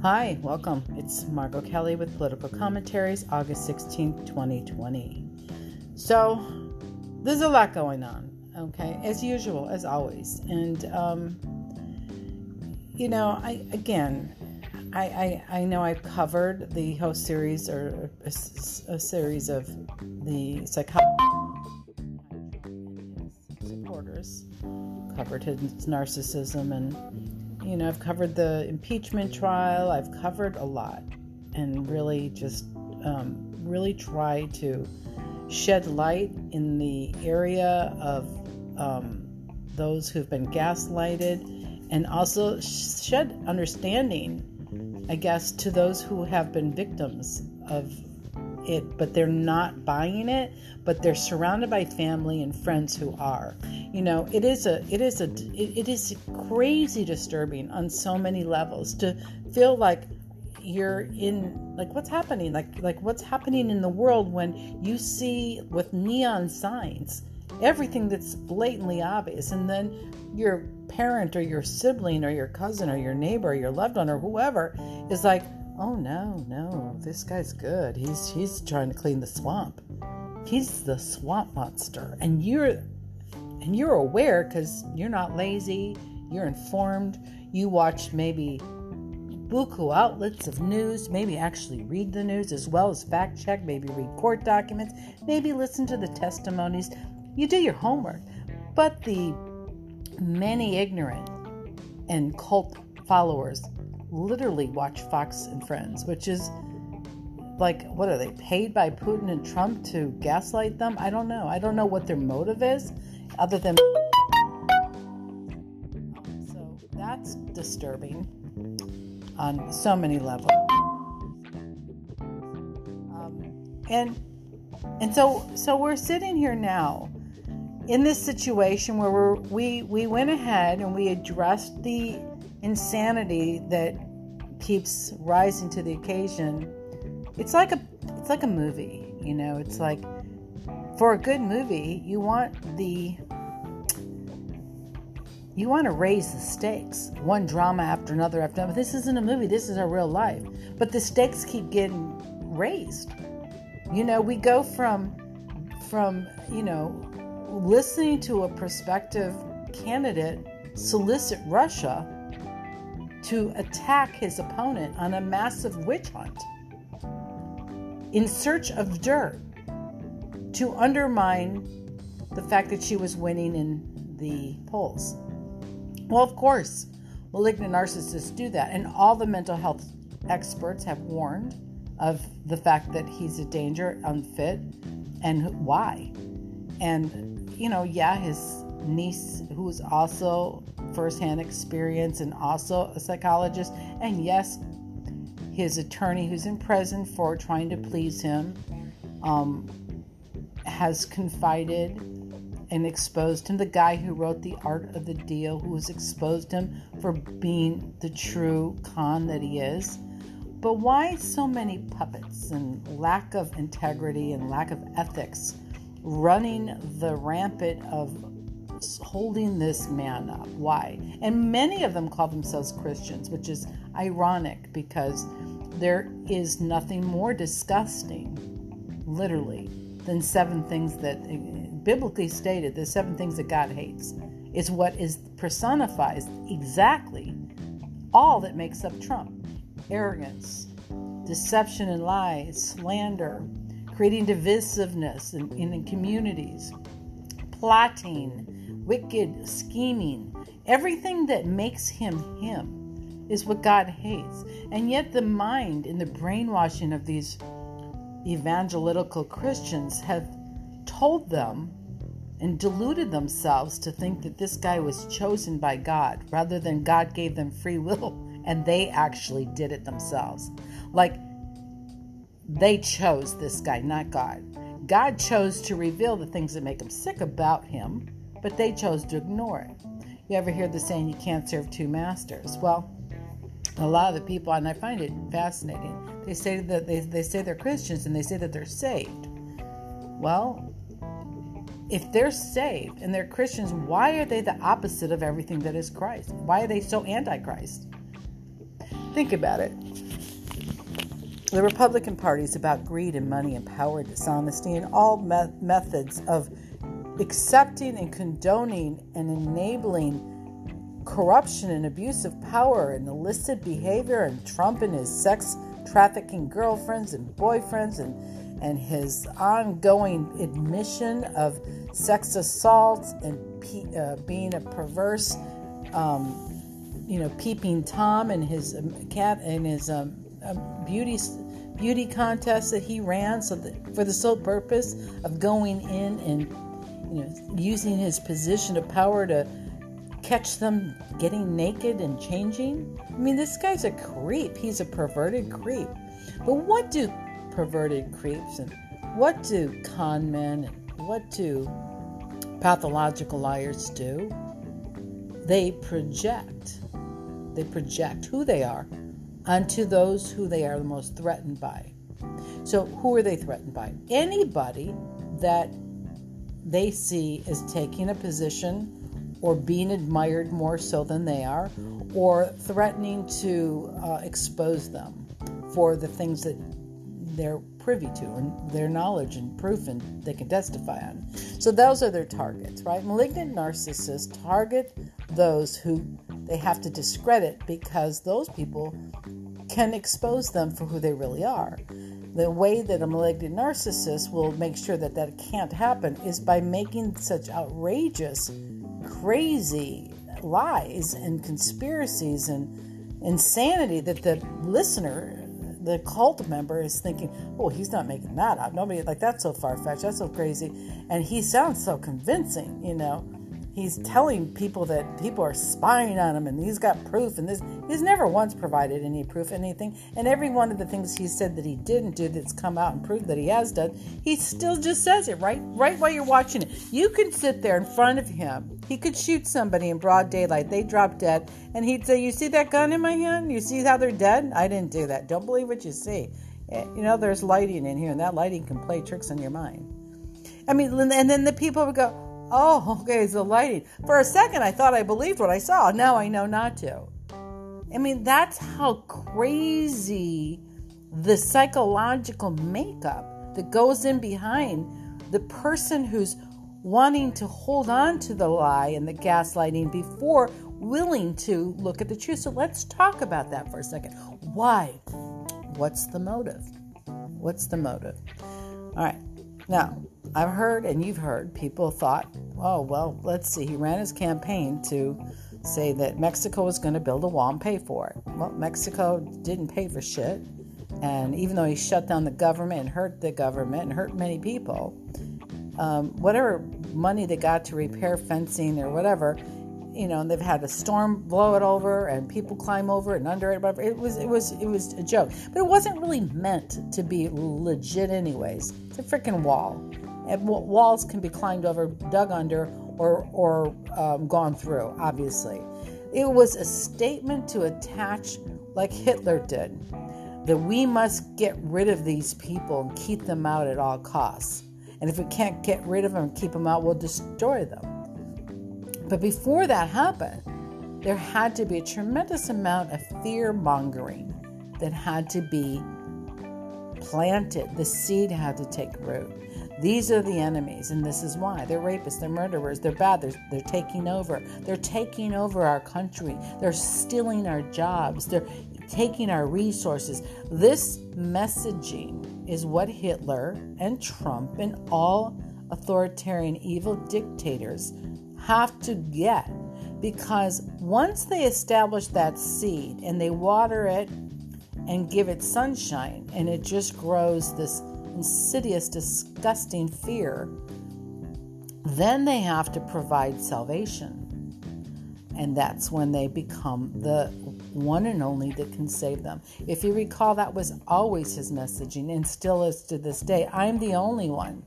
Hi, welcome. It's Margo Kelly with Political Commentaries, August 16th, 2020. So, there's a lot going on, okay, as usual, as always. And, um, you know, I, again, I, I, I know I've covered the whole series or a, a series of the psychology supporters, covered his narcissism and you know, I've covered the impeachment trial, I've covered a lot, and really just um, really try to shed light in the area of um, those who've been gaslighted and also shed understanding, I guess, to those who have been victims of it, but they're not buying it, but they're surrounded by family and friends who are. You know, it is a it is a it, it is crazy disturbing on so many levels to feel like you're in like what's happening like like what's happening in the world when you see with neon signs everything that's blatantly obvious and then your parent or your sibling or your cousin or your neighbor or your loved one or whoever is like oh no, no, this guy's good. He's he's trying to clean the swamp. He's the swamp monster, and you're and you're aware because you're not lazy. You're informed. You watch maybe buku outlets of news, maybe actually read the news as well as fact check, maybe read court documents, maybe listen to the testimonies. You do your homework. But the many ignorant and cult followers literally watch Fox and Friends, which is like, what are they paid by Putin and Trump to gaslight them? I don't know. I don't know what their motive is, other than. So that's disturbing on so many levels. Um, and and so so we're sitting here now in this situation where we we went ahead and we addressed the insanity that keeps rising to the occasion. It's like a it's like a movie, you know. It's like for a good movie, you want the you want to raise the stakes, one drama after another after another. This isn't a movie. This is our real life, but the stakes keep getting raised. You know, we go from from you know listening to a prospective candidate solicit Russia to attack his opponent on a massive witch hunt in search of dirt to undermine the fact that she was winning in the polls. Well, of course, malignant narcissists do that, and all the mental health experts have warned of the fact that he's a danger, unfit, and why. And, you know, yeah, his niece, who's also firsthand experience and also a psychologist, and yes, his attorney who's in prison for trying to please him um, has confided and exposed him. The guy who wrote The Art of the Deal, who has exposed him for being the true con that he is. But why so many puppets and lack of integrity and lack of ethics running the rampant of holding this man up. Why? And many of them call themselves Christians, which is ironic because there is nothing more disgusting, literally, than seven things that eh, biblically stated the seven things that God hates. Is what is personifies exactly all that makes up Trump arrogance, deception and lies, slander, creating divisiveness in, in communities, plotting, wicked scheming, everything that makes him him is what God hates. And yet, the mind and the brainwashing of these evangelical Christians have told them and deluded themselves to think that this guy was chosen by God rather than God gave them free will and they actually did it themselves. Like they chose this guy, not God. God chose to reveal the things that make him sick about him but they chose to ignore it. You ever hear the saying, you can't serve two masters? Well, a lot of the people, and I find it fascinating, they say that they, they say they're Christians and they say that they're saved. Well, if they're saved and they're Christians, why are they the opposite of everything that is Christ? Why are they so antichrist? Think about it. The Republican Party is about greed and money and power, dishonesty, and all me- methods of accepting and condoning and enabling corruption and abuse of power and illicit behavior and Trump and his sex trafficking girlfriends and boyfriends and and his ongoing admission of sex assaults and uh, being a perverse um, you know peeping tom and his um, cat and his um, um, beauty beauty contest that he ran so that, for the sole purpose of going in and you know using his position of power to catch them getting naked and changing? I mean, this guy's a creep. He's a perverted creep. But what do perverted creeps and what do con men and what do pathological liars do? They project. They project who they are onto those who they are the most threatened by. So, who are they threatened by? Anybody that they see as taking a position or being admired more so than they are, or threatening to uh, expose them for the things that they're privy to and their knowledge and proof and they can testify on. So those are their targets, right? Malignant narcissists target those who they have to discredit because those people can expose them for who they really are. The way that a malignant narcissist will make sure that that can't happen is by making such outrageous crazy lies and conspiracies and insanity that the listener, the cult member, is thinking, oh, he's not making that up. Nobody, like, that's so far fetched, that's so crazy. And he sounds so convincing, you know he's telling people that people are spying on him and he's got proof and this he's never once provided any proof anything. And every one of the things he said that he didn't do that's come out and proved that he has done he still just says it right right while you're watching it. You can sit there in front of him. He could shoot somebody in broad daylight. They drop dead. And he'd say you see that gun in my hand? You see how they're dead? I didn't do that. Don't believe what you see. Eh, you know there's lighting in here and that lighting can play tricks on your mind. I mean and then the people would go Oh, okay, it's the lighting. For a second, I thought I believed what I saw. Now I know not to. I mean, that's how crazy the psychological makeup that goes in behind the person who's wanting to hold on to the lie and the gaslighting before willing to look at the truth. So let's talk about that for a second. Why? What's the motive? What's the motive? All right. Now, I've heard and you've heard people thought, oh, well, let's see, he ran his campaign to say that Mexico was going to build a wall and pay for it. Well, Mexico didn't pay for shit. And even though he shut down the government and hurt the government and hurt many people, um, whatever money they got to repair fencing or whatever, you know, and they've had a storm blow it over and people climb over it and under it. Whatever. It was, it was, it was a joke, but it wasn't really meant to be legit, anyways. It's a freaking wall and walls can be climbed over, dug under, or, or um, gone through, obviously. It was a statement to attach, like Hitler did, that we must get rid of these people and keep them out at all costs. And if we can't get rid of them and keep them out, we'll destroy them. But before that happened, there had to be a tremendous amount of fear mongering that had to be planted. The seed had to take root. These are the enemies, and this is why. They're rapists, they're murderers, they're bad, they're, they're taking over. They're taking over our country, they're stealing our jobs, they're taking our resources. This messaging is what Hitler and Trump and all authoritarian evil dictators have to get because once they establish that seed and they water it and give it sunshine and it just grows this insidious, disgusting fear, then they have to provide salvation. And that's when they become the one and only that can save them. If you recall, that was always his messaging and still is to this day. I'm the only one.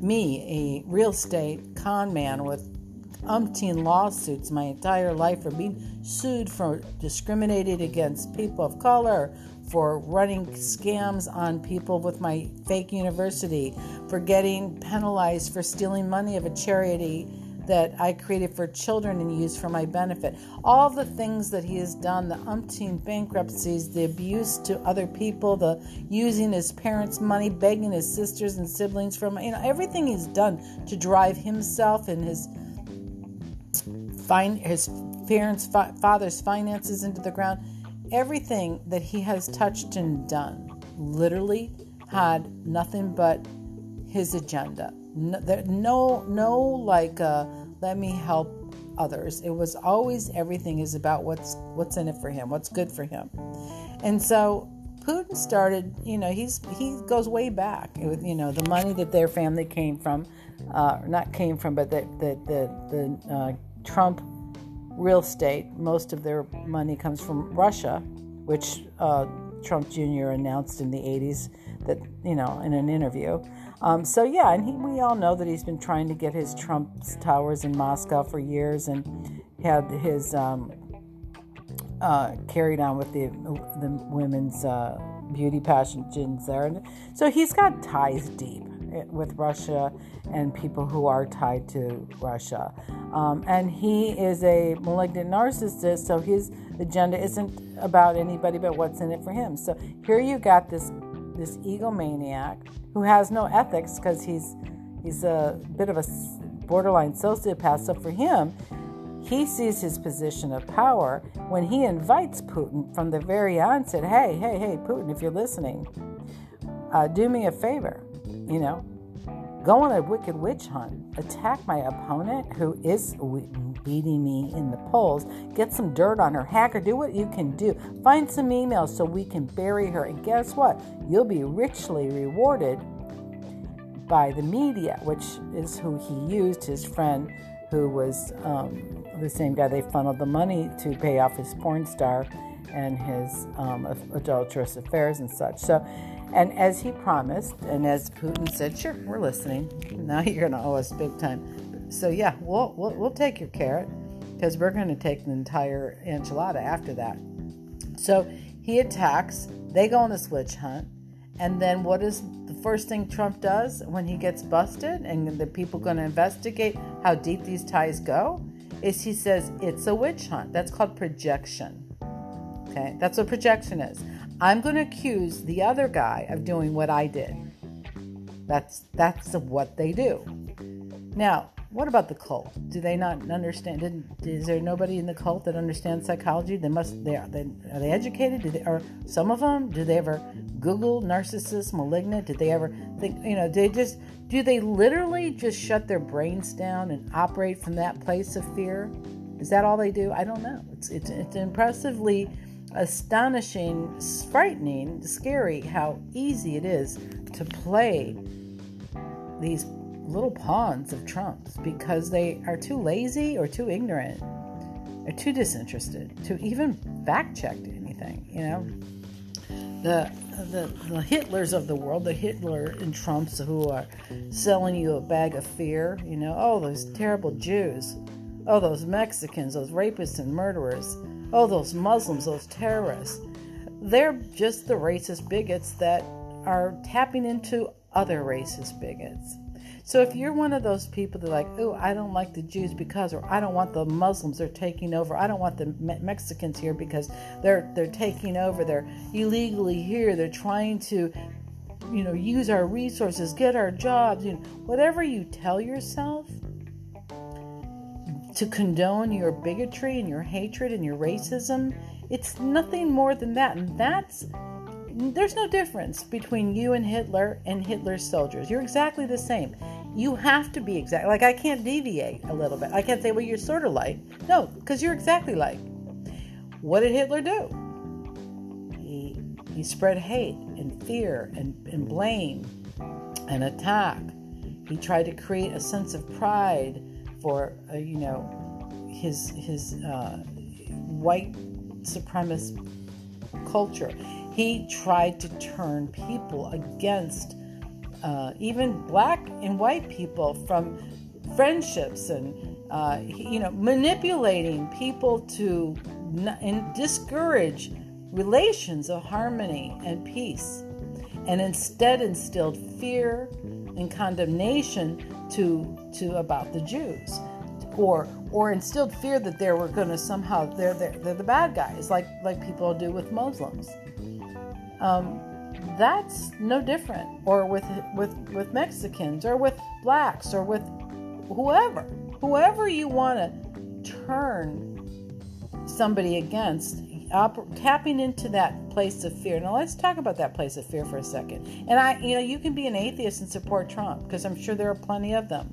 Me, a real estate con man with umpteen lawsuits my entire life for being sued for discriminated against people of color, for running scams on people with my fake university, for getting penalized for stealing money of a charity that I created for children and used for my benefit. All the things that he has done, the umpteen bankruptcies, the abuse to other people, the using his parents' money, begging his sisters and siblings from, you know, everything he's done to drive himself and his fine his parents' father's finances into the ground. Everything that he has touched and done literally had nothing but his agenda. No, there, no, no like uh, let me help others. It was always everything is about what's what's in it for him, what's good for him. And so Putin started, you know, he's he goes way back with you know the money that their family came from, uh, not came from, but that the the, the uh, Trump real estate. Most of their money comes from Russia, which uh, Trump Jr. announced in the 80s that you know in an interview. Um, so yeah, and he, we all know that he's been trying to get his Trump's towers in Moscow for years, and had his um, uh, carried on with the the women's uh, beauty pageants there, and so he's got ties deep with Russia and people who are tied to Russia. Um, and he is a malignant narcissist, so his agenda isn't about anybody but what's in it for him. So here you got this this egomaniac who has no ethics because he's he's a bit of a borderline sociopath. So for him, he sees his position of power when he invites Putin from the very onset. Hey, hey, hey, Putin, if you're listening, uh, do me a favor. You know, go on a wicked witch hunt, attack my opponent who is beating me in the polls, get some dirt on her, hack her, do what you can do. Find some emails so we can bury her. And guess what? You'll be richly rewarded by the media, which is who he used, his friend who was um, the same guy they funneled the money to pay off his porn star and his um, adulterous affairs and such. So, and as he promised, and as Putin said, sure, we're listening. Now you're going to owe us big time. So, yeah, we'll, we'll, we'll take your carrot because we're going to take the entire enchilada after that. So he attacks. They go on this witch hunt. And then what is the first thing Trump does when he gets busted and the people going to investigate how deep these ties go? Is he says it's a witch hunt. That's called projection. Okay, that's what projection is. I'm going to accuse the other guy of doing what I did. That's that's what they do. Now, what about the cult? Do they not understand? Did, is there nobody in the cult that understands psychology? They must. They are. They, are they educated? Do they, or some of them? Do they ever Google narcissist, malignant? Did they ever think? You know, they just do. They literally just shut their brains down and operate from that place of fear. Is that all they do? I don't know. It's it's it's impressively astonishing, frightening, scary how easy it is to play these little pawns of Trump's because they are too lazy or too ignorant or too disinterested to even fact check anything, you know. The, the the Hitlers of the world, the Hitler and Trumps who are selling you a bag of fear, you know, oh those terrible Jews, oh those Mexicans, those rapists and murderers, oh, those Muslims, those terrorists. They're just the racist bigots that are tapping into other racist bigots. So if you're one of those people that like, oh, I don't like the Jews because, or I don't want the Muslims, they're taking over. I don't want the Me- Mexicans here because they're they're taking over. They're illegally here. They're trying to, you know, use our resources, get our jobs. You know, whatever you tell yourself, to condone your bigotry and your hatred and your racism. It's nothing more than that. And that's there's no difference between you and Hitler and Hitler's soldiers. You're exactly the same. You have to be exact. Like I can't deviate a little bit. I can't say, well, you're sort of like. No, because you're exactly like. What did Hitler do? He he spread hate and fear and, and blame and attack. He tried to create a sense of pride for uh, you know his his uh, white supremacist culture. He tried to turn people against uh, even black and white people from friendships and uh, you know manipulating people to n- and discourage relations of harmony and peace and instead instilled fear and condemnation to to about the Jews. or or instilled fear that they were going to somehow they're, they're they're the bad guys like like people do with Muslims. Um, that's no different, or with with with Mexicans, or with blacks, or with whoever, whoever you want to turn somebody against, tapping into that place of fear. Now let's talk about that place of fear for a second. And I, you know, you can be an atheist and support Trump because I'm sure there are plenty of them,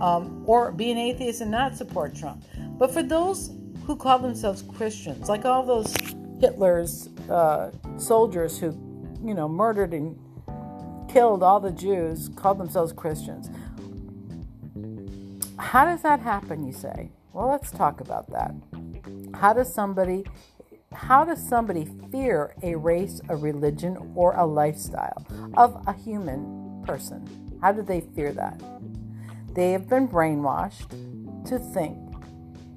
um, or be an atheist and not support Trump. But for those who call themselves Christians, like all those Hitler's uh, soldiers who, you know, murdered and killed all the Jews, called themselves Christians. How does that happen, you say? Well, let's talk about that. How does somebody how does somebody fear a race, a religion, or a lifestyle of a human person? How do they fear that? They have been brainwashed to think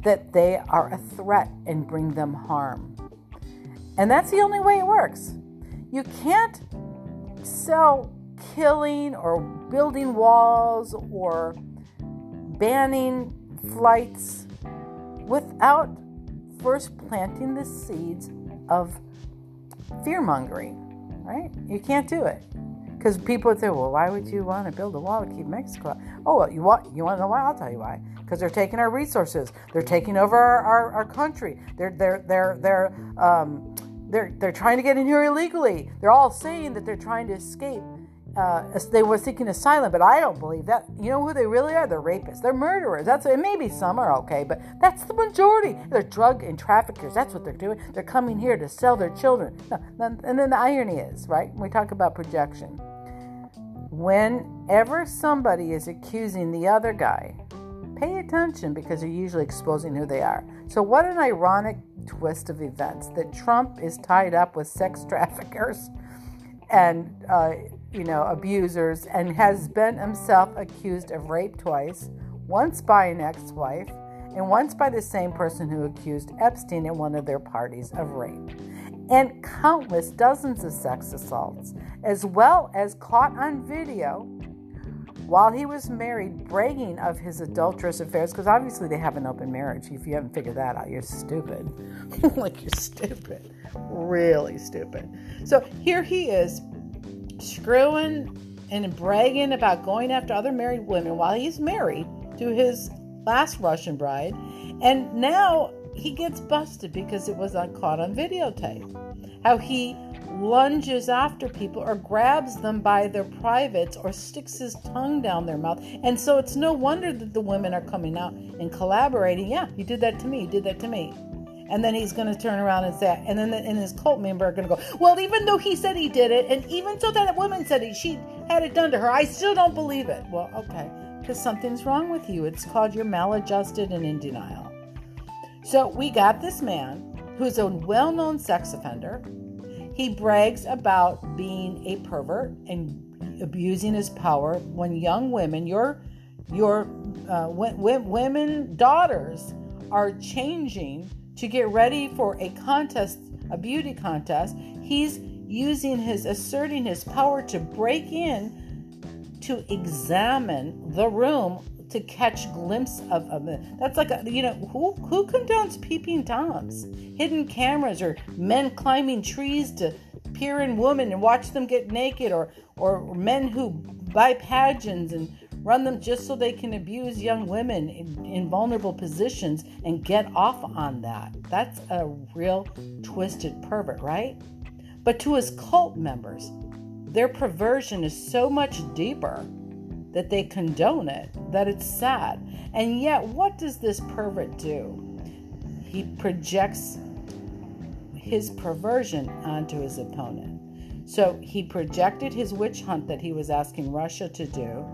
that they are a threat and bring them harm. And that's the only way it works. You can't sell killing or building walls or banning flights without first planting the seeds of fear mongering, right? You can't do it. Because people would say, well, why would you want to build a wall to keep Mexico out? Oh, well, you want, you want to know why? I'll tell you why. Because they're taking our resources. They're taking over our, our, our country. They're, they're, they're, they're, um, they're, they're trying to get in here illegally. They're all saying that they're trying to escape uh, they were seeking asylum, but I don't believe that. You know who they really are? They're rapists. They're murderers. That's it. Maybe some are okay, but that's the majority. They're drug and traffickers. That's what they're doing. They're coming here to sell their children. And then the irony is, right? we talk about projection. Whenever somebody is accusing the other guy, pay attention because they're usually exposing who they are. So, what an ironic twist of events that Trump is tied up with sex traffickers and uh, you know, abusers and has been himself accused of rape twice, once by an ex wife and once by the same person who accused Epstein at one of their parties of rape, and countless dozens of sex assaults, as well as caught on video while he was married, bragging of his adulterous affairs, because obviously they have an open marriage. If you haven't figured that out, you're stupid. like, you're stupid. Really stupid. So here he is screwing and bragging about going after other married women while he's married to his last Russian bride. And now he gets busted because it was caught on videotape. How he lunges after people or grabs them by their privates or sticks his tongue down their mouth. And so it's no wonder that the women are coming out and collaborating. Yeah, you did that to me, you did that to me and then he's going to turn around and say, and then the, and his cult member are going to go, well, even though he said he did it, and even so that woman said he, she had it done to her, I still don't believe it. Well, okay, because something's wrong with you. It's called you're maladjusted and in denial. So we got this man who's a well-known sex offender. He brags about being a pervert and abusing his power when young women, your your uh, women daughters, are changing to get ready for a contest, a beauty contest, he's using his asserting his power to break in to examine the room to catch glimpse of, it. That's like a, you know who who condones peeping toms, hidden cameras, or men climbing trees to peer in women and watch them get naked, or or men who buy pageants and run them just so they can abuse young women in, in, vulnerable positions and get off on that. That's a real twisted pervert, right? But to his cult members, their perversion is so much deeper that they condone it that it's sad. And yet, what does this pervert do? He projects his perversion onto his opponent. So he projected his witch hunt that he was asking Russia to do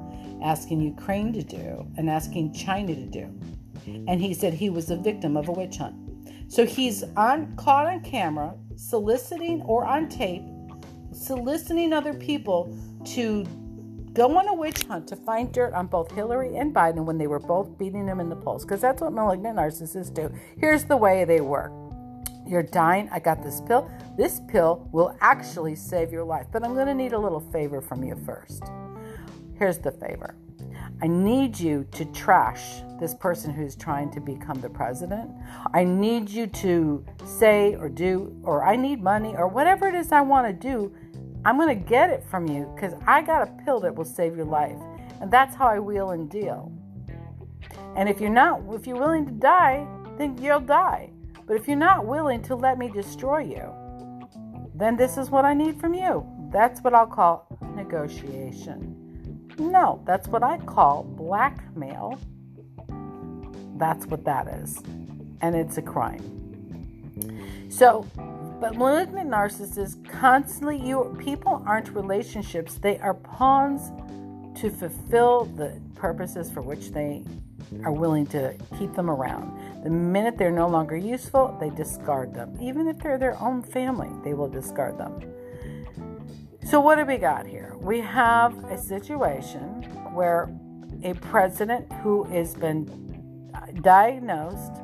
asking Ukraine to do, and asking China to do. And he said he was a victim of a witch hunt. So he's on caught on camera, soliciting or on tape, soliciting other people to go on a witch hunt to find dirt on both Hillary and Biden when they were both beating them in the polls. Because that's what malignant narcissists do. Here's the way they work. You're dying. I got this pill. This pill will actually save your life, but I'm going to need a little favor from you first Here's the favor I need you to trash this person who's trying to become the president. I need you to say or do, or I need money, or whatever it is I want to do. I'm going to get it from you because I got a pill that will save your life. And that's how I wheel and deal. And if you're not, if you're willing to die, then you'll die. But if you're not willing to let me destroy you, then this is what I need from you. That's what I'll call negotiation. No, that's what I call blackmail. That's what that is. And it's a crime. So, but malignant narcissists constantly you people aren't relationships, they are pawns to fulfill the purposes for which they are willing to keep them around. The minute they're no longer useful, they discard them. Even if they're their own family, they will discard them. So, what do we got here? We have a situation where a president who has been uh, diagnosed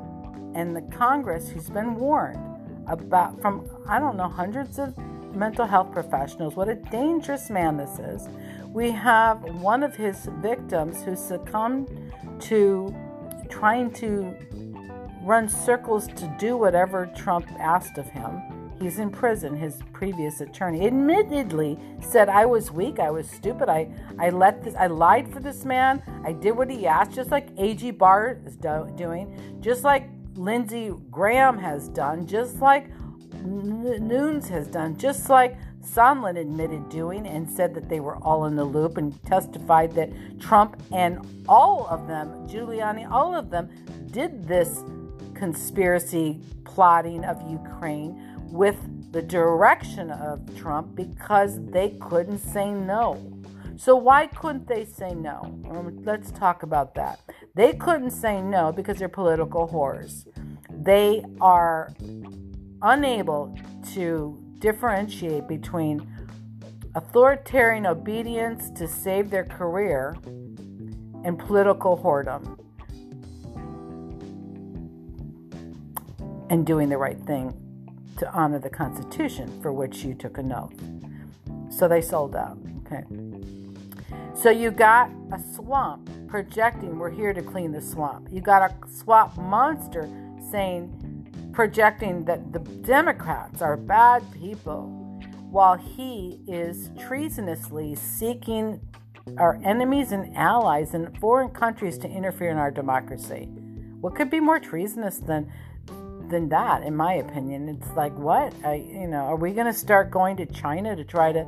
and the Congress who's been warned about from I don't know hundreds of mental health professionals what a dangerous man this is. We have one of his victims who succumbed to trying to run circles to do whatever Trump asked of him He's in prison. His previous attorney admittedly said, I was weak, I was stupid, I, I let this I lied for this man, I did what he asked, just like A.G. Barr is do- doing, just like Lindsey Graham has done, just like Nunes has done, just like Sondland admitted doing and said that they were all in the loop and testified that Trump and all of them, Giuliani, all of them, did this conspiracy plotting of Ukraine with the direction of Trump because they couldn't say no. So, why couldn't they say no? Um, let's talk about that. They couldn't say no because they're political whores. They are unable to differentiate between authoritarian obedience to save their career and political whoredom and doing the right thing to honor the Constitution for which you took an oath. So they sold out. Okay. So you got a swamp projecting, we're here to clean the swamp. You got a swamp monster saying, projecting that the Democrats are bad people, while he is treasonously seeking our enemies and allies in foreign countries to interfere in our democracy. What could be more treasonous than than that, in my opinion. It's like, what? I, you know, are we going to start going to China to try to,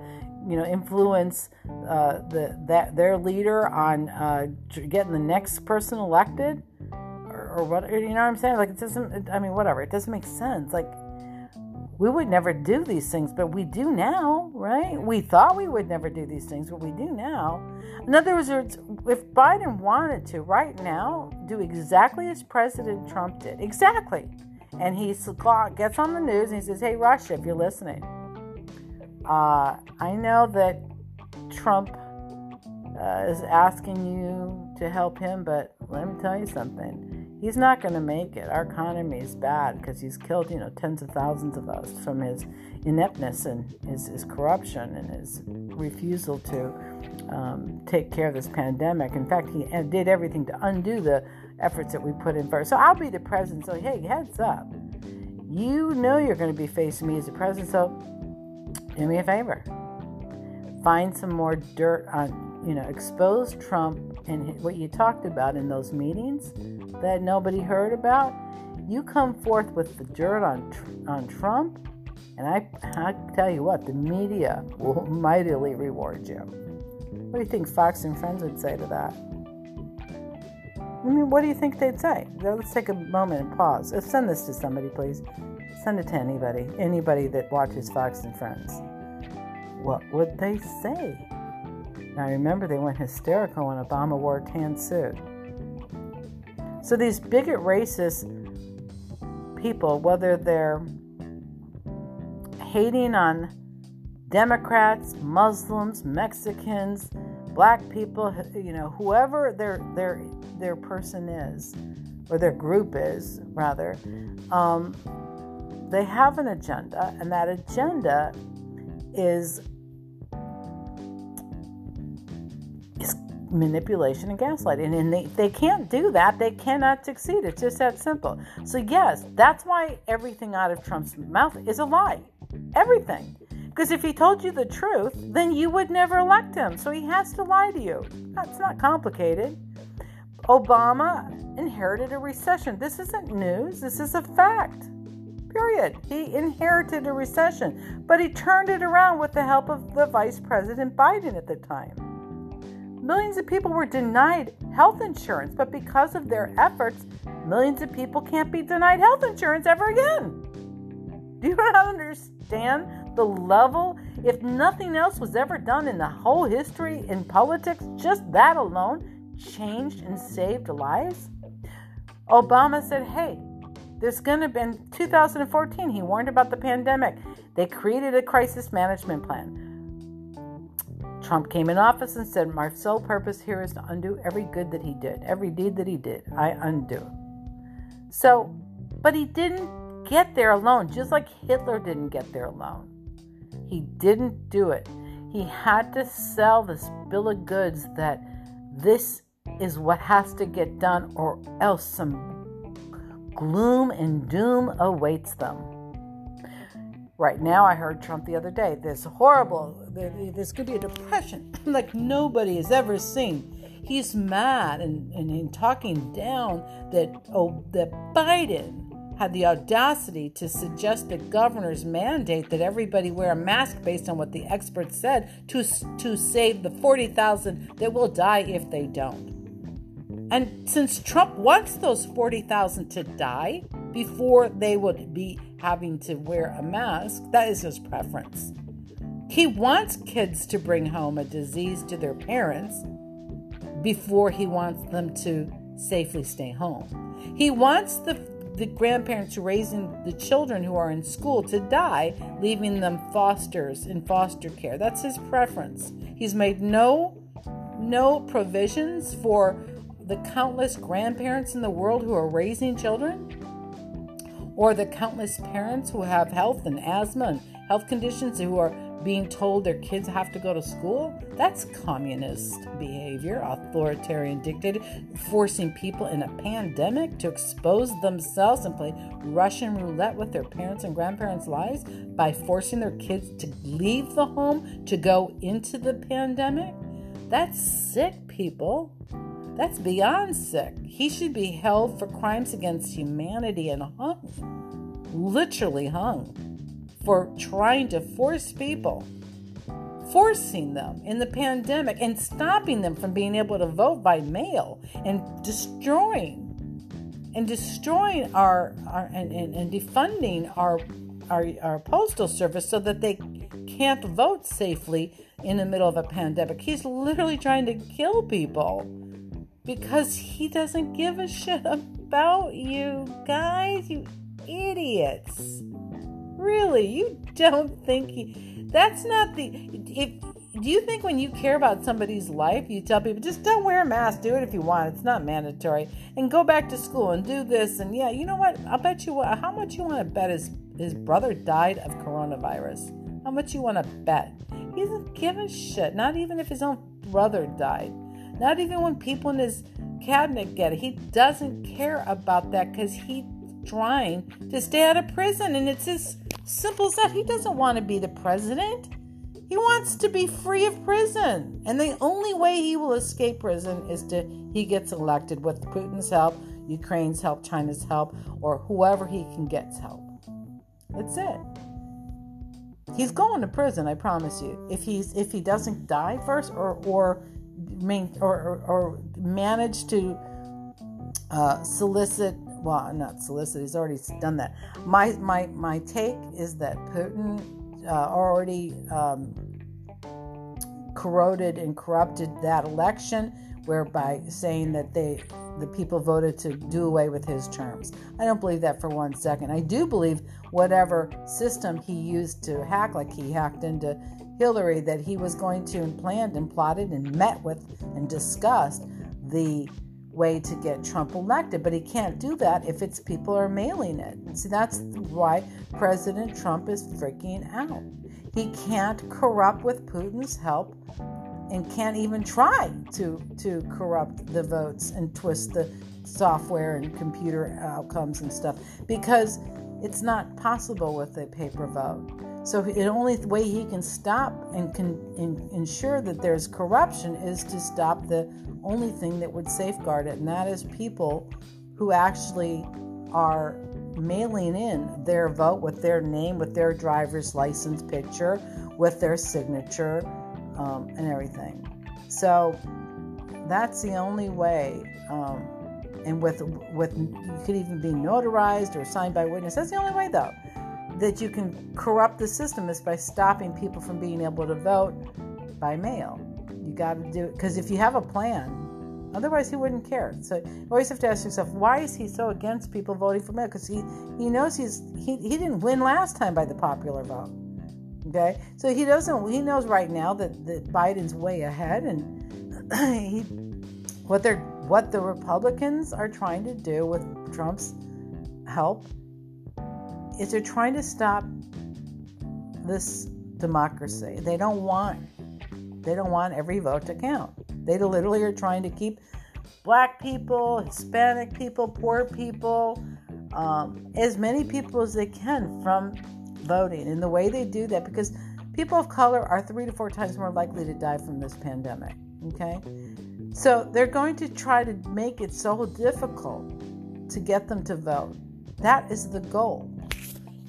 you know, influence uh, the that their leader on uh, getting the next person elected, or, or what? You know what I'm saying? Like, it doesn't. I mean, whatever. It doesn't make sense. Like, we would never do these things, but we do now, right? We thought we would never do these things, but we do now. In other words, if Biden wanted to right now do exactly as President Trump did, exactly and he gets on the news and he says, "Hey, Russia, if you're listening, uh, I know that Trump uh, is asking you to help him, but let me tell you something." He's not going to make it. Our economy is bad because he's killed, you know, tens of thousands of us from his ineptness and his, his corruption and his refusal to um, take care of this pandemic. In fact, he did everything to undo the efforts that we put in first. So I'll be the president. So, hey, heads up. You know you're going to be facing me as the president. So do me a favor. Find some more dirt on, you know, expose Trump and what you talked about in those meetings that nobody heard about. You come forth with the dirt on, on Trump, and I, I tell you what, the media will mightily reward you. What do you think Fox and Friends would say to that? I mean, what do you think they'd say? Let's take a moment and pause. Send this to somebody, please. Send it to anybody, anybody that watches Fox and Friends. What would they say? Now, remember, they went hysterical when Obama wore a tan suit. So, these bigot racist people, whether they're hating on Democrats, Muslims, Mexicans, black people, you know, whoever their their their person is, or their group is rather, um, they have an agenda, and that agenda is is manipulation and gaslighting. And they, they can't do that. They cannot succeed. It's just that simple. So, yes, that's why everything out of Trump's mouth is a lie. Everything. Because if he told you the truth, then you would never elect him. So he has to lie to you. That's not complicated. Obama inherited a recession. This isn't news, this is a fact. Period. He inherited a recession, but he turned it around with the help of the Vice President Biden at the time. Millions of people were denied health insurance, but because of their efforts, millions of people can't be denied health insurance ever again. Do you not understand the level? If nothing else was ever done in the whole history in politics, just that alone changed and saved lives? Obama said, hey, there's going to be in 2014, he warned about the pandemic. They created a crisis management plan. Trump came in office and said, My sole purpose here is to undo every good that he did, every deed that he did, I undo. So, but he didn't get there alone, just like Hitler didn't get there alone. He didn't do it. He had to sell this bill of goods that this is what has to get done, or else some gloom and doom awaits them. Right now, I heard Trump the other day. This horrible, this could be a depression like nobody has ever seen. He's mad and, and, and talking down that oh that Biden had the audacity to suggest the governor's mandate that everybody wear a mask based on what the experts said to to save the 40,000 that will die if they don't. And since Trump wants those 40,000 to die before they would be having to wear a mask, that is his preference. He wants kids to bring home a disease to their parents before he wants them to safely stay home. He wants the, the grandparents raising the children who are in school to die, leaving them fosters in foster care. That's his preference. He's made no no provisions for the countless grandparents in the world who are raising children, or the countless parents who have health and asthma and health conditions who are being told their kids have to go to school. That's communist behavior, authoritarian dictator, forcing people in a pandemic to expose themselves and play Russian roulette with their parents' and grandparents' lives by forcing their kids to leave the home to go into the pandemic. That's sick, people. That's beyond sick. He should be held for crimes against humanity and hung, literally hung, for trying to force people, forcing them in the pandemic and stopping them from being able to vote by mail and destroying and destroying our, our and, and, and defunding our, our our postal service so that they can't vote safely in the middle of a pandemic. He's literally trying to kill people because he doesn't give a shit about you guys, you idiots. Really, you don't think he, that's not the if do you think when you care about somebody's life, you tell people just don't wear a mask, do it if you want, it's not mandatory, and go back to school and do this and yeah, you know what? I'll bet you what how much you want to bet his his brother died of coronavirus. How much you want to bet? He doesn't give a shit, not even if his own brother died. Not even when people in his cabinet get it. He doesn't care about that because he's trying to stay out of prison. And it's as simple as that. He doesn't want to be the president. He wants to be free of prison. And the only way he will escape prison is to he gets elected with Putin's help, Ukraine's help, China's help, or whoever he can get's help. That's it. He's going to prison, I promise you. If he's if he doesn't die first or or or, or, or manage to uh, solicit well not solicit he's already done that my my my take is that putin uh, already um, corroded and corrupted that election whereby saying that they the people voted to do away with his terms. I don't believe that for one second. I do believe whatever system he used to hack, like he hacked into Hillary that he was going to and planned and plotted and met with and discussed the way to get Trump elected. But he can't do that if it's people are mailing it. See, that's why President Trump is freaking out. He can't corrupt with Putin's help and can't even try to to corrupt the votes and twist the software and computer outcomes and stuff because it's not possible with a paper vote. So the only way he can stop and can ensure that there's corruption is to stop the only thing that would safeguard it, and that is people who actually are mailing in their vote with their name, with their driver's license picture, with their signature, um, and everything. So that's the only way. Um, and with with you could even be notarized or signed by witness. That's the only way, though, that you can corrupt the system is by stopping people from being able to vote by mail. You got to do it because if you have a plan, Otherwise, he wouldn't care. So you always have to ask yourself, why is he so against people voting for mail? Because he, he knows he's he, he didn't win last time by the popular vote. Okay, so he doesn't. He knows right now that, that Biden's way ahead, and he what they're what the Republicans are trying to do with Trump's help is they're trying to stop this democracy. They don't want they don't want every vote to count. They literally are trying to keep black people, Hispanic people, poor people, um, as many people as they can from voting. And the way they do that, because people of color are three to four times more likely to die from this pandemic. Okay? So they're going to try to make it so difficult to get them to vote. That is the goal.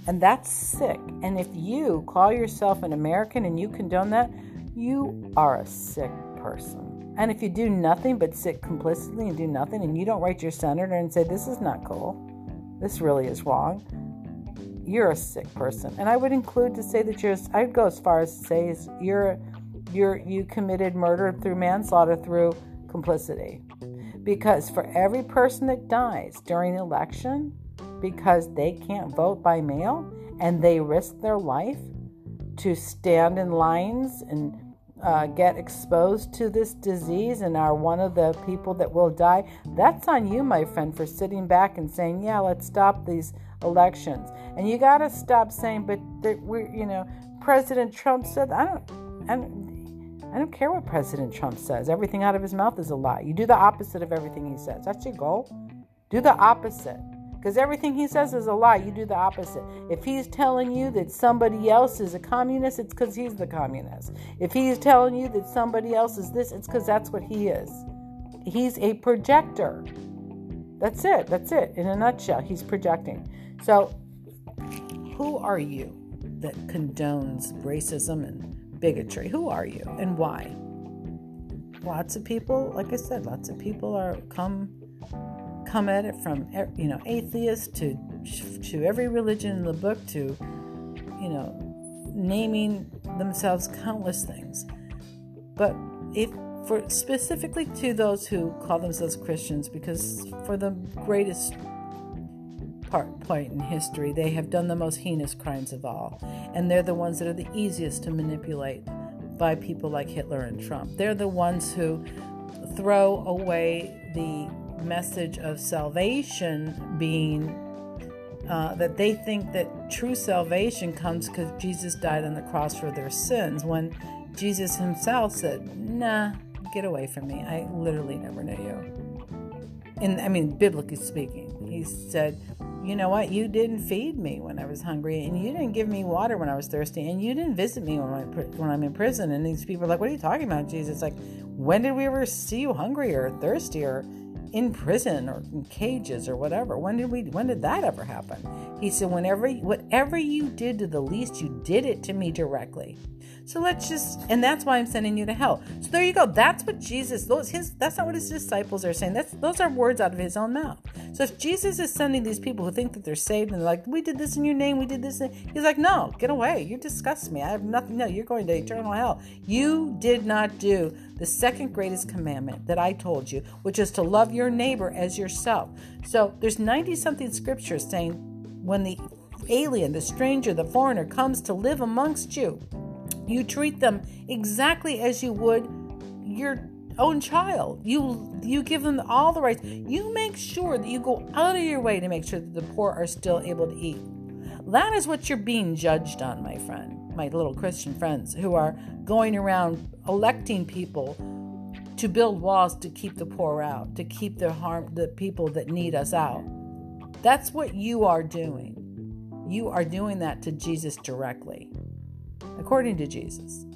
And that's sick. And if you call yourself an American and you condone that, you are a sick person. And if you do nothing but sit complicitly and do nothing and you don't write your senator and say, this is not cool, this really is wrong, you're a sick person. And I would include to say that you're, I'd go as far as to say you're, you're, you committed murder through manslaughter through complicity. Because for every person that dies during election because they can't vote by mail and they risk their life to stand in lines and uh, get exposed to this disease and are one of the people that will die, that's on you, my friend, for sitting back and saying, yeah, let's stop these elections. And you got to stop saying, but we're, you know, President Trump said, I don't, I don't, I don't care what President Trump says. Everything out of his mouth is a lie. You do the opposite of everything he says. That's your goal. Do the opposite. Because everything he says is a lie. You do the opposite. If he's telling you that somebody else is a communist, it's because he's the communist. If he's telling you that somebody else is this, it's because that's what he is. He's a projector. That's it. That's it. In a nutshell, he's projecting. So, who are you that condones racism and bigotry? Who are you and why? Lots of people, like I said, lots of people are come come at it from you know atheists to to every religion in the book to you know naming themselves countless things. But if for specifically to those who call themselves Christians because for the greatest part point in history they have done the most heinous crimes of all. And they're the ones that are the easiest to manipulate by people like Hitler and Trump. They're the ones who throw away the message of salvation being uh, that they think that true salvation comes because Jesus died on the cross for their sins, when Jesus himself said, Nah, get away from me. I literally never knew you. And I mean, biblically speaking, he said, You know what? You didn't feed me when I was hungry, and you didn't give me water when I was thirsty, and you didn't visit me when, I, when I'm in prison. And these people are like, What are you talking about, Jesus? Like, when did we ever see you hungry or thirsty or in prison or in cages or whatever. When did we when did that ever happen? He said, Whenever whatever you did to the least, you did it to me directly. So let's just, and that's why I'm sending you to hell. So there you go. That's what Jesus, those his, that's not what his disciples are saying. That's those are words out of his own mouth. So if Jesus is sending these people who think that they're saved and they're like, we did this in your name, we did this, he's like, no, get away. You disgust me. I have nothing. No, you're going to eternal hell. You did not do the second greatest commandment that I told you, which is to love your neighbor as yourself. So there's 90 something scriptures saying when the alien, the stranger, the foreigner comes to live amongst you, you treat them exactly as you would your own child. You you give them all the rights. You make sure that you go out of your way to make sure that the poor are still able to eat. That is what you're being judged on, my friend. my little Christian friends who are going around electing people to build walls to keep the poor out, to keep the harm the people that need us out. That's what you are doing. You are doing that to Jesus directly, according to Jesus.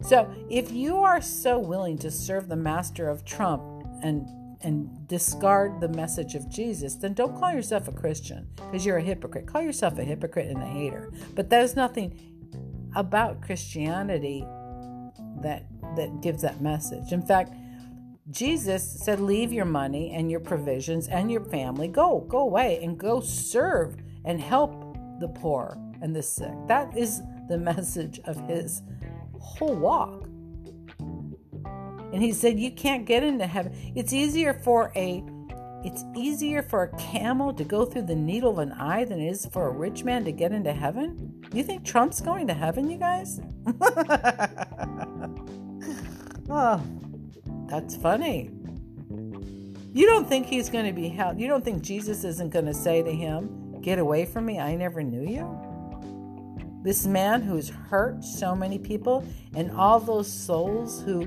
So, if you are so willing to serve the master of Trump and and discard the message of Jesus, then don't call yourself a Christian because you're a hypocrite. Call yourself a hypocrite and a hater. But there's nothing about Christianity that that gives that message. In fact, Jesus said, Leave your money and your provisions and your family. Go, go away and go serve and help the poor and the sick. That is the message of his whole walk. And he said, You can't get into heaven. It's easier for a it's easier for a camel to go through the needle of an eye than it is for a rich man to get into heaven? You think Trump's going to heaven, you guys? oh, that's funny. You don't think he's going to be held? You don't think Jesus isn't going to say to him, Get away from me, I never knew you? This man who's hurt so many people and all those souls who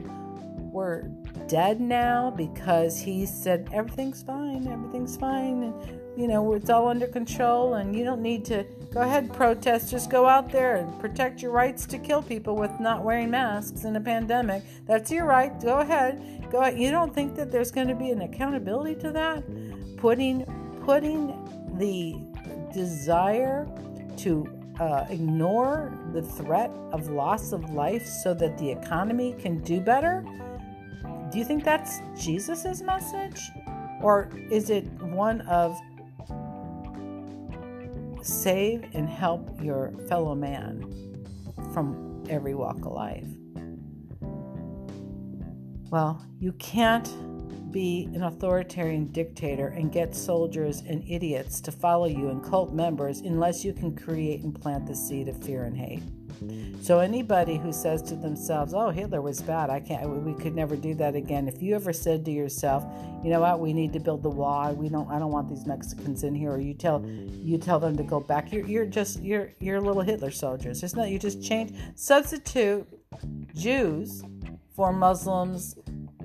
were dead now because he said everything's fine, everything's fine, and you know it's all under control, and you don't need to go ahead protest. Just go out there and protect your rights to kill people with not wearing masks in a pandemic. That's your right. Go ahead. Go. Ahead. You don't think that there's going to be an accountability to that? Putting putting the desire to uh, ignore the threat of loss of life so that the economy can do better do you think that's Jesus' message? Or is it one of save and help your fellow man from every walk of life? Well, you can't be an authoritarian dictator and get soldiers and idiots to follow you and cult members unless you can create and plant the seed of fear and hate. So anybody who says to themselves, "Oh, Hitler was bad. I can't. We could never do that again." If you ever said to yourself, "You know what? We need to build the wall. We don't. I don't want these Mexicans in here," or you tell you tell them to go back, you're, you're just you're you're little Hitler soldiers. It's not. You just change substitute Jews for Muslims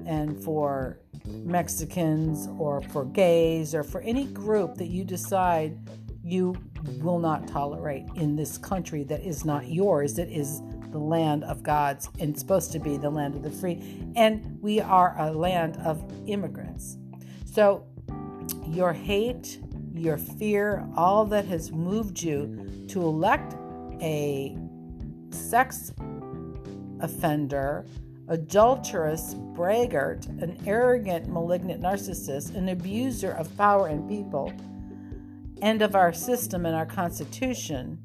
and for Mexicans or for gays or for any group that you decide you will not tolerate in this country that is not yours, that is the land of God's and supposed to be the land of the free. And we are a land of immigrants. So your hate, your fear, all that has moved you to elect a sex offender, adulterous, braggart, an arrogant, malignant narcissist, an abuser of power and people and of our system and our Constitution,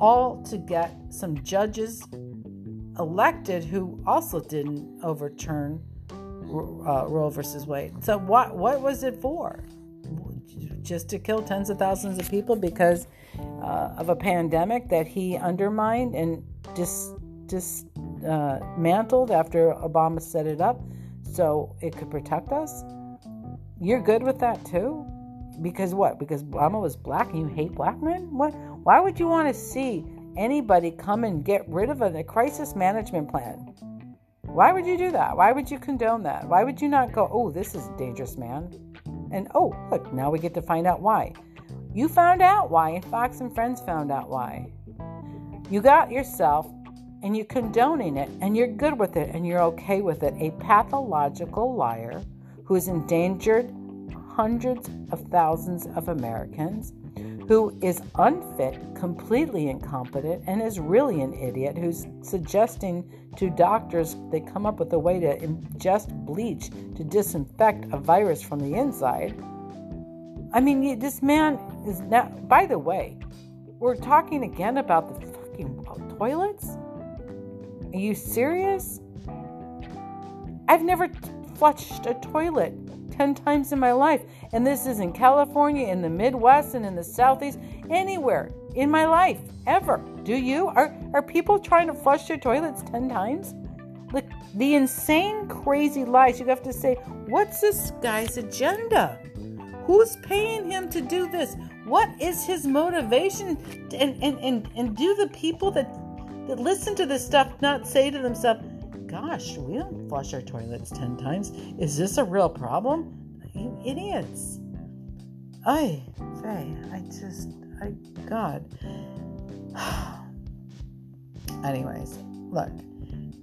all to get some judges elected who also didn't overturn uh, Roe versus Wade. So what what was it for? Just to kill tens of thousands of people because uh, of a pandemic that he undermined and dis uh, after Obama set it up so it could protect us? You're good with that too? Because what? Because Obama was black and you hate black men? What? Why would you want to see anybody come and get rid of a, crisis management plan? Why would you do that? Why would you condone that? Why would you not go, oh, this is a dangerous man? And oh, look, now we get to find out why. You found out why, and Fox and Friends found out why. You got yourself and you're condoning it and you're good with it and you're okay with it. A pathological liar who has endangered hundreds of thousands of Americans, who is unfit, completely incompetent, and is really an idiot who's suggesting to doctors they come up with a way to ingest bleach to disinfect a virus from the inside. I mean, this man is now, by the way, we're talking again about the fucking toilets? Are you serious? I've never flushed a toilet 10 times in my life. And this is in California, in the Midwest, and in the Southeast, anywhere in my life, ever. Do you? Are, are people trying to flush their toilets 10 times? Like the insane, crazy lies. You have to say, what's this guy's agenda? Who's paying him to do this? What is his motivation? And, and, and, and do the people that that listen to this stuff not say to themselves, gosh, we don't flush our toilets 10 times. Is this a real problem? You idiots. I, Faye, I just, I, God. Anyways, look,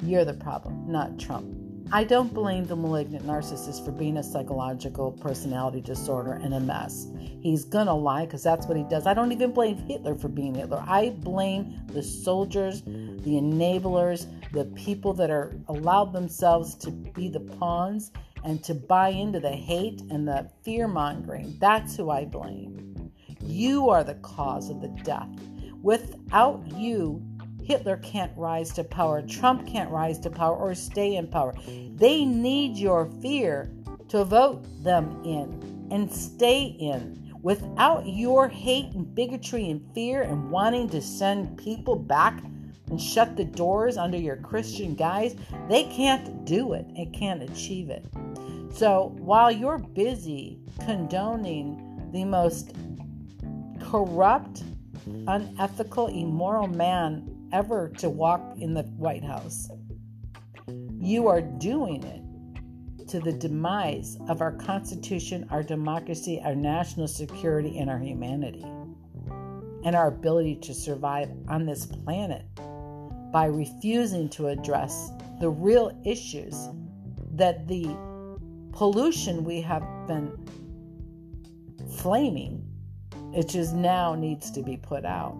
you're the problem, not Trump. I don't blame the malignant narcissist for being a psychological personality disorder and a mess. He's gonna lie because that's what he does. I don't even blame Hitler for being Hitler. I blame the soldiers, the enablers, the people that are allowed themselves to be the pawns and to buy into the hate and the fear mongering. That's who I blame. You are the cause of the death. Without you, Hitler can't rise to power, Trump can't rise to power or stay in power. They need your fear to vote them in and stay in. Without your hate and bigotry and fear and wanting to send people back and shut the doors under your Christian guise, they can't do it and can't achieve it. So while you're busy condoning the most corrupt, unethical, immoral man ever to walk in the White House. You are doing it to the demise of our Constitution, our democracy, our national security, and our humanity, and our ability to survive on this planet by refusing to address the real issues that the pollution we have been flaming, it just now needs to be put out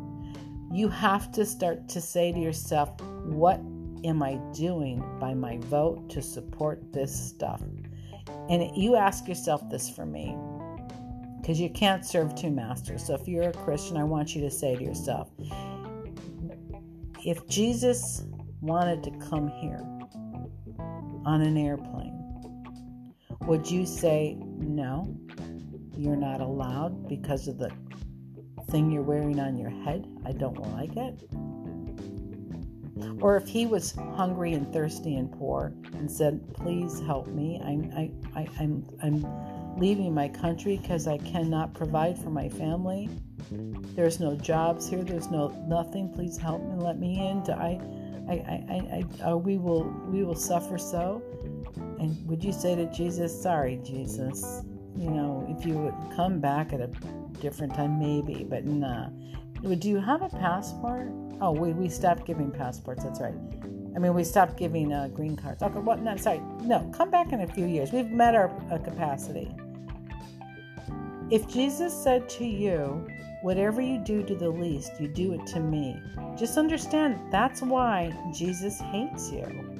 you have to start to say to yourself, what am I doing by my vote to support this stuff? And you ask yourself this for me, because you can't serve two masters. So if you're a Christian, I want you to say to yourself, if Jesus wanted to come here on an airplane, would you say, no, you're not allowed because of the thing you're wearing on your head. I don't like it. Or if he was hungry and thirsty and poor and said, "Please help me. I'm I, I I'm I'm leaving my country because I cannot provide for my family. There's no jobs here. There's no nothing. Please help me. Let me in. I, I, I, I, uh, we will we will suffer so." And would you say to Jesus, "Sorry, Jesus, you know, if you would come back at a different time, maybe, but nah. Do you have a passport? Oh, we, we stopped giving passports. That's right. I mean, we stopped giving uh, green cards. Okay, what? No, sorry. No, come back in a few years. We've met our uh, capacity. If Jesus said to you, whatever you do to the least, you do it to me, just understand that's why Jesus hates you.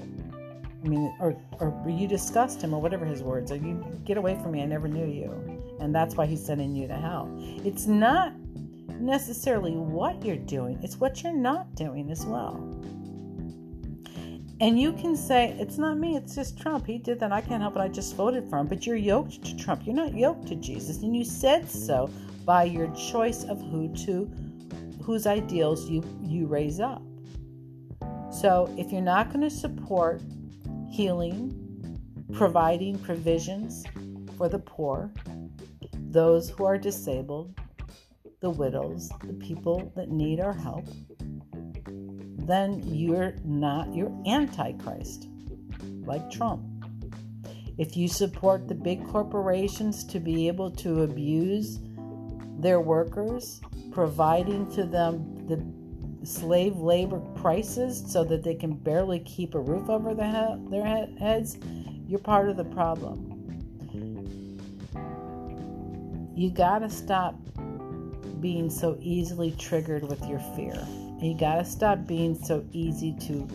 I mean, or, or you disgust him, or whatever his words are. You get away from me, I never knew you and that's why he's sending you to hell. It's not necessarily what you're doing, it's what you're not doing as well. And you can say, it's not me, it's just Trump. He did that. I can't help it. I just voted for him. But you're yoked to Trump. You're not yoked to Jesus. And you said so by your choice of who to whose ideals you, you raise up. So if you're not going to support healing, providing provisions for the poor, those who are disabled, the widows, the people that need our help, then you're not, you're antichrist, like Trump. If you support the big corporations to be able to abuse their workers, providing to them the slave labor prices so that they can barely keep a roof over their, their heads, you're part of the problem. You got to stop being so easily triggered with your fear. And you got to stop being so easy to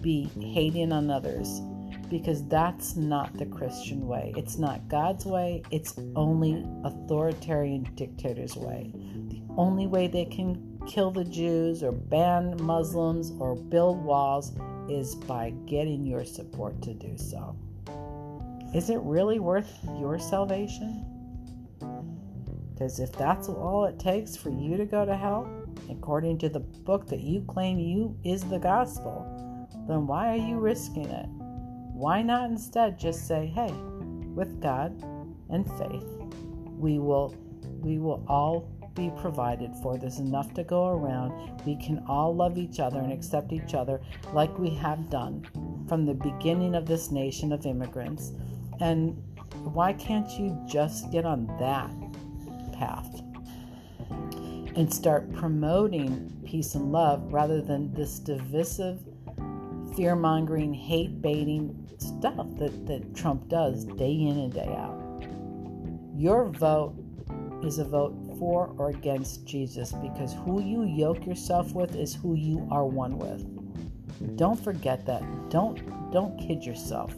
be hating on others because that's not the Christian way. It's not God's way, it's only authoritarian dictators' way. The only way they can kill the Jews or ban Muslims or build walls is by getting your support to do so. Is it really worth your salvation? Because if that's all it takes for you to go to hell, according to the book that you claim you is the gospel, then why are you risking it? Why not instead just say, "Hey, with God and faith, we will we will all be provided for. There's enough to go around. We can all love each other and accept each other like we have done from the beginning of this nation of immigrants. And why can't you just get on that path and start promoting peace and love rather than this divisive, fear mongering, hate baiting stuff that, that Trump does day in and day out? Your vote is a vote for or against Jesus because who you yoke yourself with is who you are one with. Don't forget that. Don't don't kid yourself.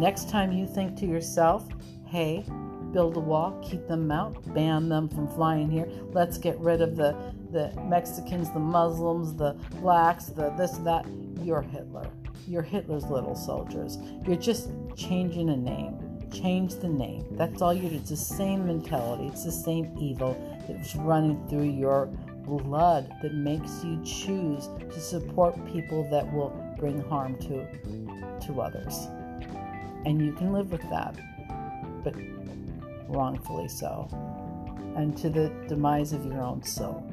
Next time you think to yourself, "Hey, build a wall, keep them out, ban them from flying here. Let's get rid of the the Mexicans, the Muslims, the blacks, the this that." You're Hitler. You're Hitler's little soldiers. You're just changing a name change the name. That's all you do. It's the same mentality, it's the same evil that's running through your blood that makes you choose to support people that will bring harm to to others. And you can live with that, but wrongfully so. And to the demise of your own soul.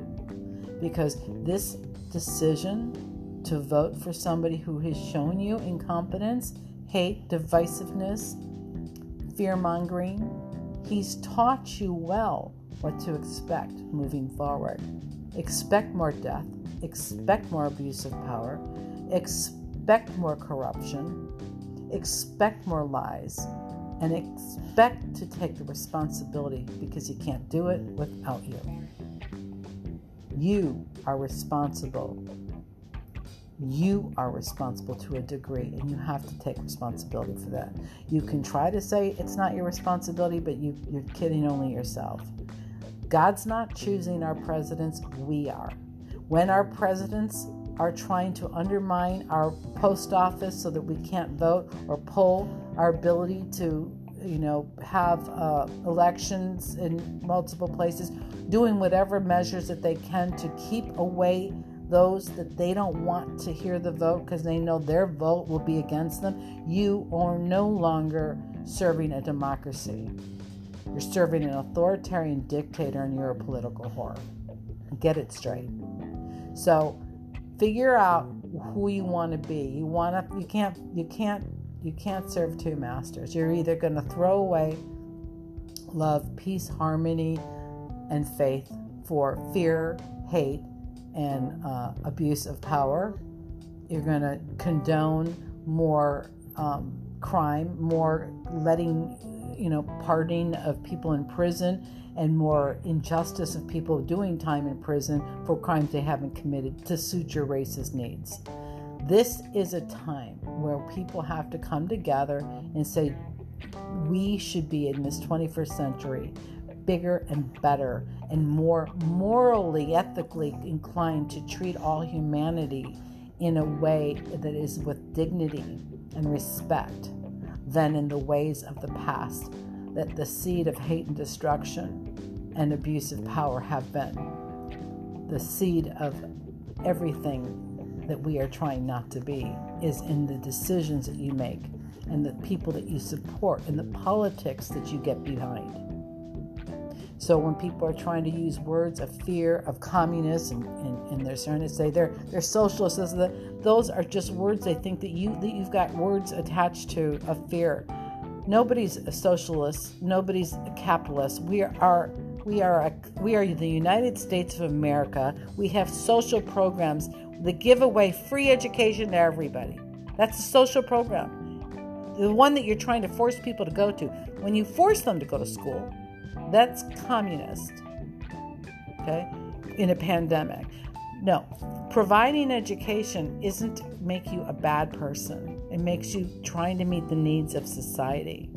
Because this decision to vote for somebody who has shown you incompetence, hate, divisiveness, fear mongering. He's taught you well what to expect moving forward. Expect more death, expect more abuse of power, expect more corruption, expect more lies, and expect to take the responsibility because you can't do it without you. You are responsible you are responsible to a degree and you have to take responsibility for that. You can try to say it's not your responsibility, but you, you're kidding only yourself. God's not choosing our presidents, we are. When our presidents are trying to undermine our post office so that we can't vote or pull our ability to you know have uh, elections in multiple places doing whatever measures that they can to keep away those that they don't want to hear the vote because they know their vote will be against them, you are no longer serving a democracy. You're serving an authoritarian dictator and you're a political whore. Get it straight. So figure out who you want to be. You want to you can't you can't you can't serve two masters. You're either going to throw away love, peace, harmony, and faith for fear, hate, and uh, abuse of power. You're going to condone more um, crime, more letting, you know, pardoning of people in prison, and more injustice of people doing time in prison for crimes they haven't committed to suit your racist needs. This is a time where people have to come together and say, we should be in this 21st century bigger and better and more morally, ethically inclined to treat all humanity in a way that is with dignity and respect than in the ways of the past that the seed of hate and destruction and abuse of power have been. The seed of everything that we are trying not to be is in the decisions that you make and the people that you support and the politics that you get behind. So when people are trying to use words of fear, of communists, and, and, and they're starting to say they're they're socialists, those are just words they think that you that you've got words attached to of fear. Nobody's a socialist. Nobody's a capitalist. We are we are a, we are the United States of America. We have social programs that give away free education to everybody. That's a social program. The one that you're trying to force people to go to. When you force them to go to school, that's communist. Okay? In a pandemic. No. Providing education isn't make you a bad person. It makes you trying to meet the needs of society.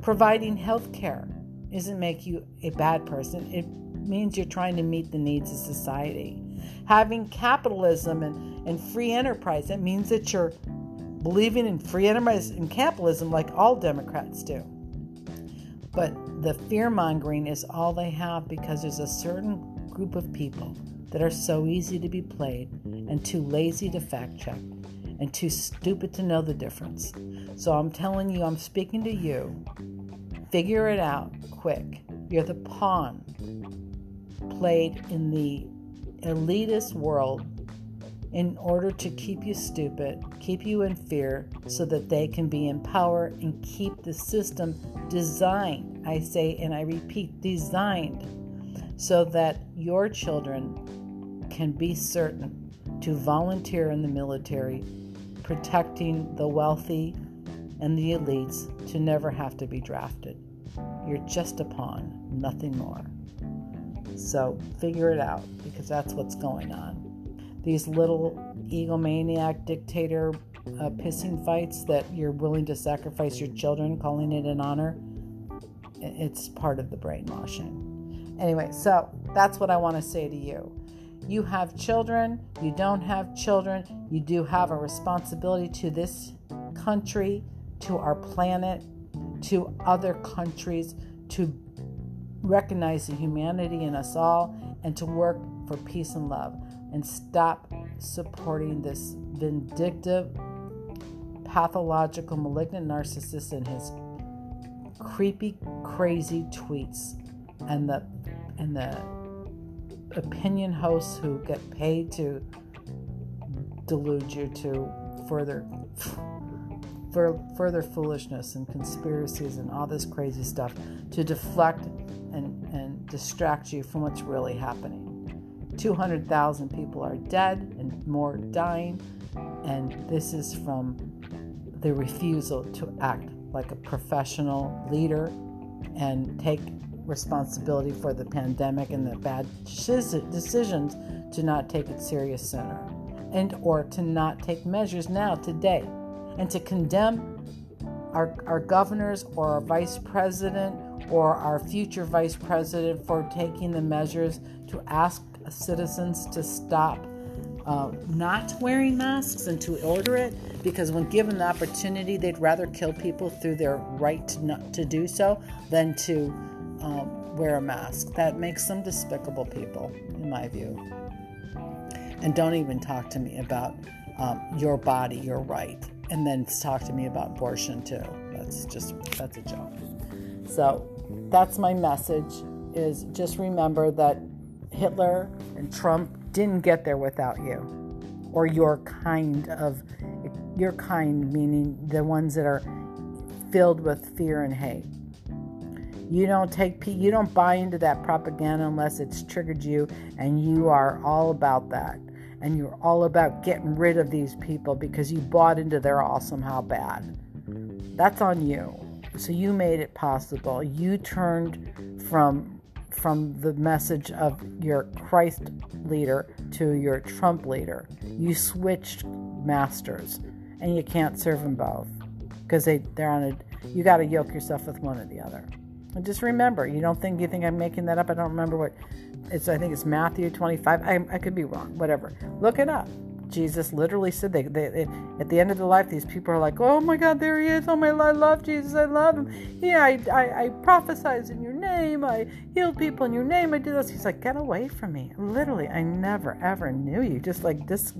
Providing health care isn't make you a bad person. It means you're trying to meet the needs of society. Having capitalism and, and free enterprise, that means that you're believing in free enterprise and capitalism like all Democrats do. But the fear mongering is all they have because there's a certain group of people that are so easy to be played and too lazy to fact check and too stupid to know the difference. So I'm telling you, I'm speaking to you. Figure it out quick. You're the pawn played in the elitist world in order to keep you stupid, keep you in fear, so that they can be in power and keep the system designed. I say and I repeat, designed so that your children can be certain to volunteer in the military, protecting the wealthy and the elites to never have to be drafted. You're just a pawn, nothing more. So figure it out because that's what's going on. These little egomaniac dictator uh, pissing fights that you're willing to sacrifice your children, calling it an honor, it's part of the brainwashing. Anyway, so that's what I want to say to you. You have children, you don't have children, you do have a responsibility to this country, to our planet, to other countries, to recognize the humanity in us all, and to work for peace and love. And stop supporting this vindictive, pathological, malignant narcissist and his creepy, crazy tweets and the and the opinion hosts who get paid to delude you to further for further foolishness and conspiracies and all this crazy stuff to deflect and, and distract you from what's really happening. 200,000 people are dead and more dying, and this is from the refusal to act like a professional leader and take responsibility for the pandemic and the bad decisions to not take it serious sooner and or to not take measures now today. And to condemn our, our governors or our vice president or our future vice president for taking the measures to ask citizens to stop uh, not wearing masks and to order it because when given the opportunity they'd rather kill people through their right to, not, to do so than to um, wear a mask. That makes them despicable people, in my view. And don't even talk to me about um, your body, your right, and then talk to me about abortion too. That's just that's a joke. So that's my message. Is just remember that Hitler and Trump didn't get there without you, or your kind of your kind, meaning the ones that are filled with fear and hate. You don't take you don't buy into that propaganda unless it's triggered you and you are all about that. And you're all about getting rid of these people because you bought into they're all somehow bad. That's on you. So you made it possible. You turned from from the message of your Christ leader to your Trump leader. You switched masters and you can't serve them both because they, they're on a you got to yoke yourself with one or the other. And just remember, you don't think you think I'm making that up. I don't remember what it's. I think it's Matthew 25. I, I could be wrong. Whatever. Look it up. Jesus literally said they, they, they, at the end of the life, these people are like, oh my God, there he is. Oh my, I love Jesus. I love him. Yeah, I, I, I prophesied in your name. I healed people in your name. I did this. He's like, get away from me. Literally, I never ever knew you. Just like this.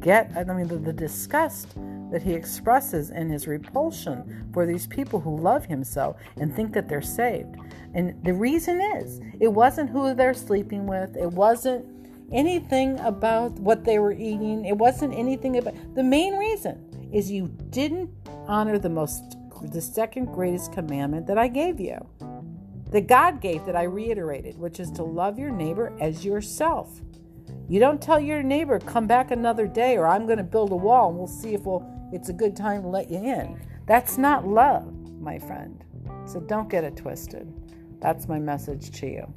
Get, I mean, the, the disgust that he expresses in his repulsion for these people who love him so and think that they're saved. And the reason is, it wasn't who they're sleeping with, it wasn't anything about what they were eating, it wasn't anything about the main reason is you didn't honor the most the second greatest commandment that I gave you. That God gave that I reiterated, which is to love your neighbor as yourself. You don't tell your neighbor, come back another day, or I'm going to build a wall and we'll see if we'll it's a good time to let you in. That's not love, my friend. So don't get it twisted. That's my message to you.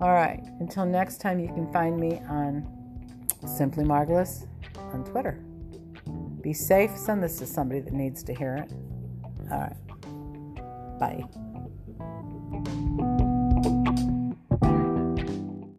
All right. Until next time, you can find me on Simply Marvelous on Twitter. Be safe. Send this to somebody that needs to hear it. All right. Bye.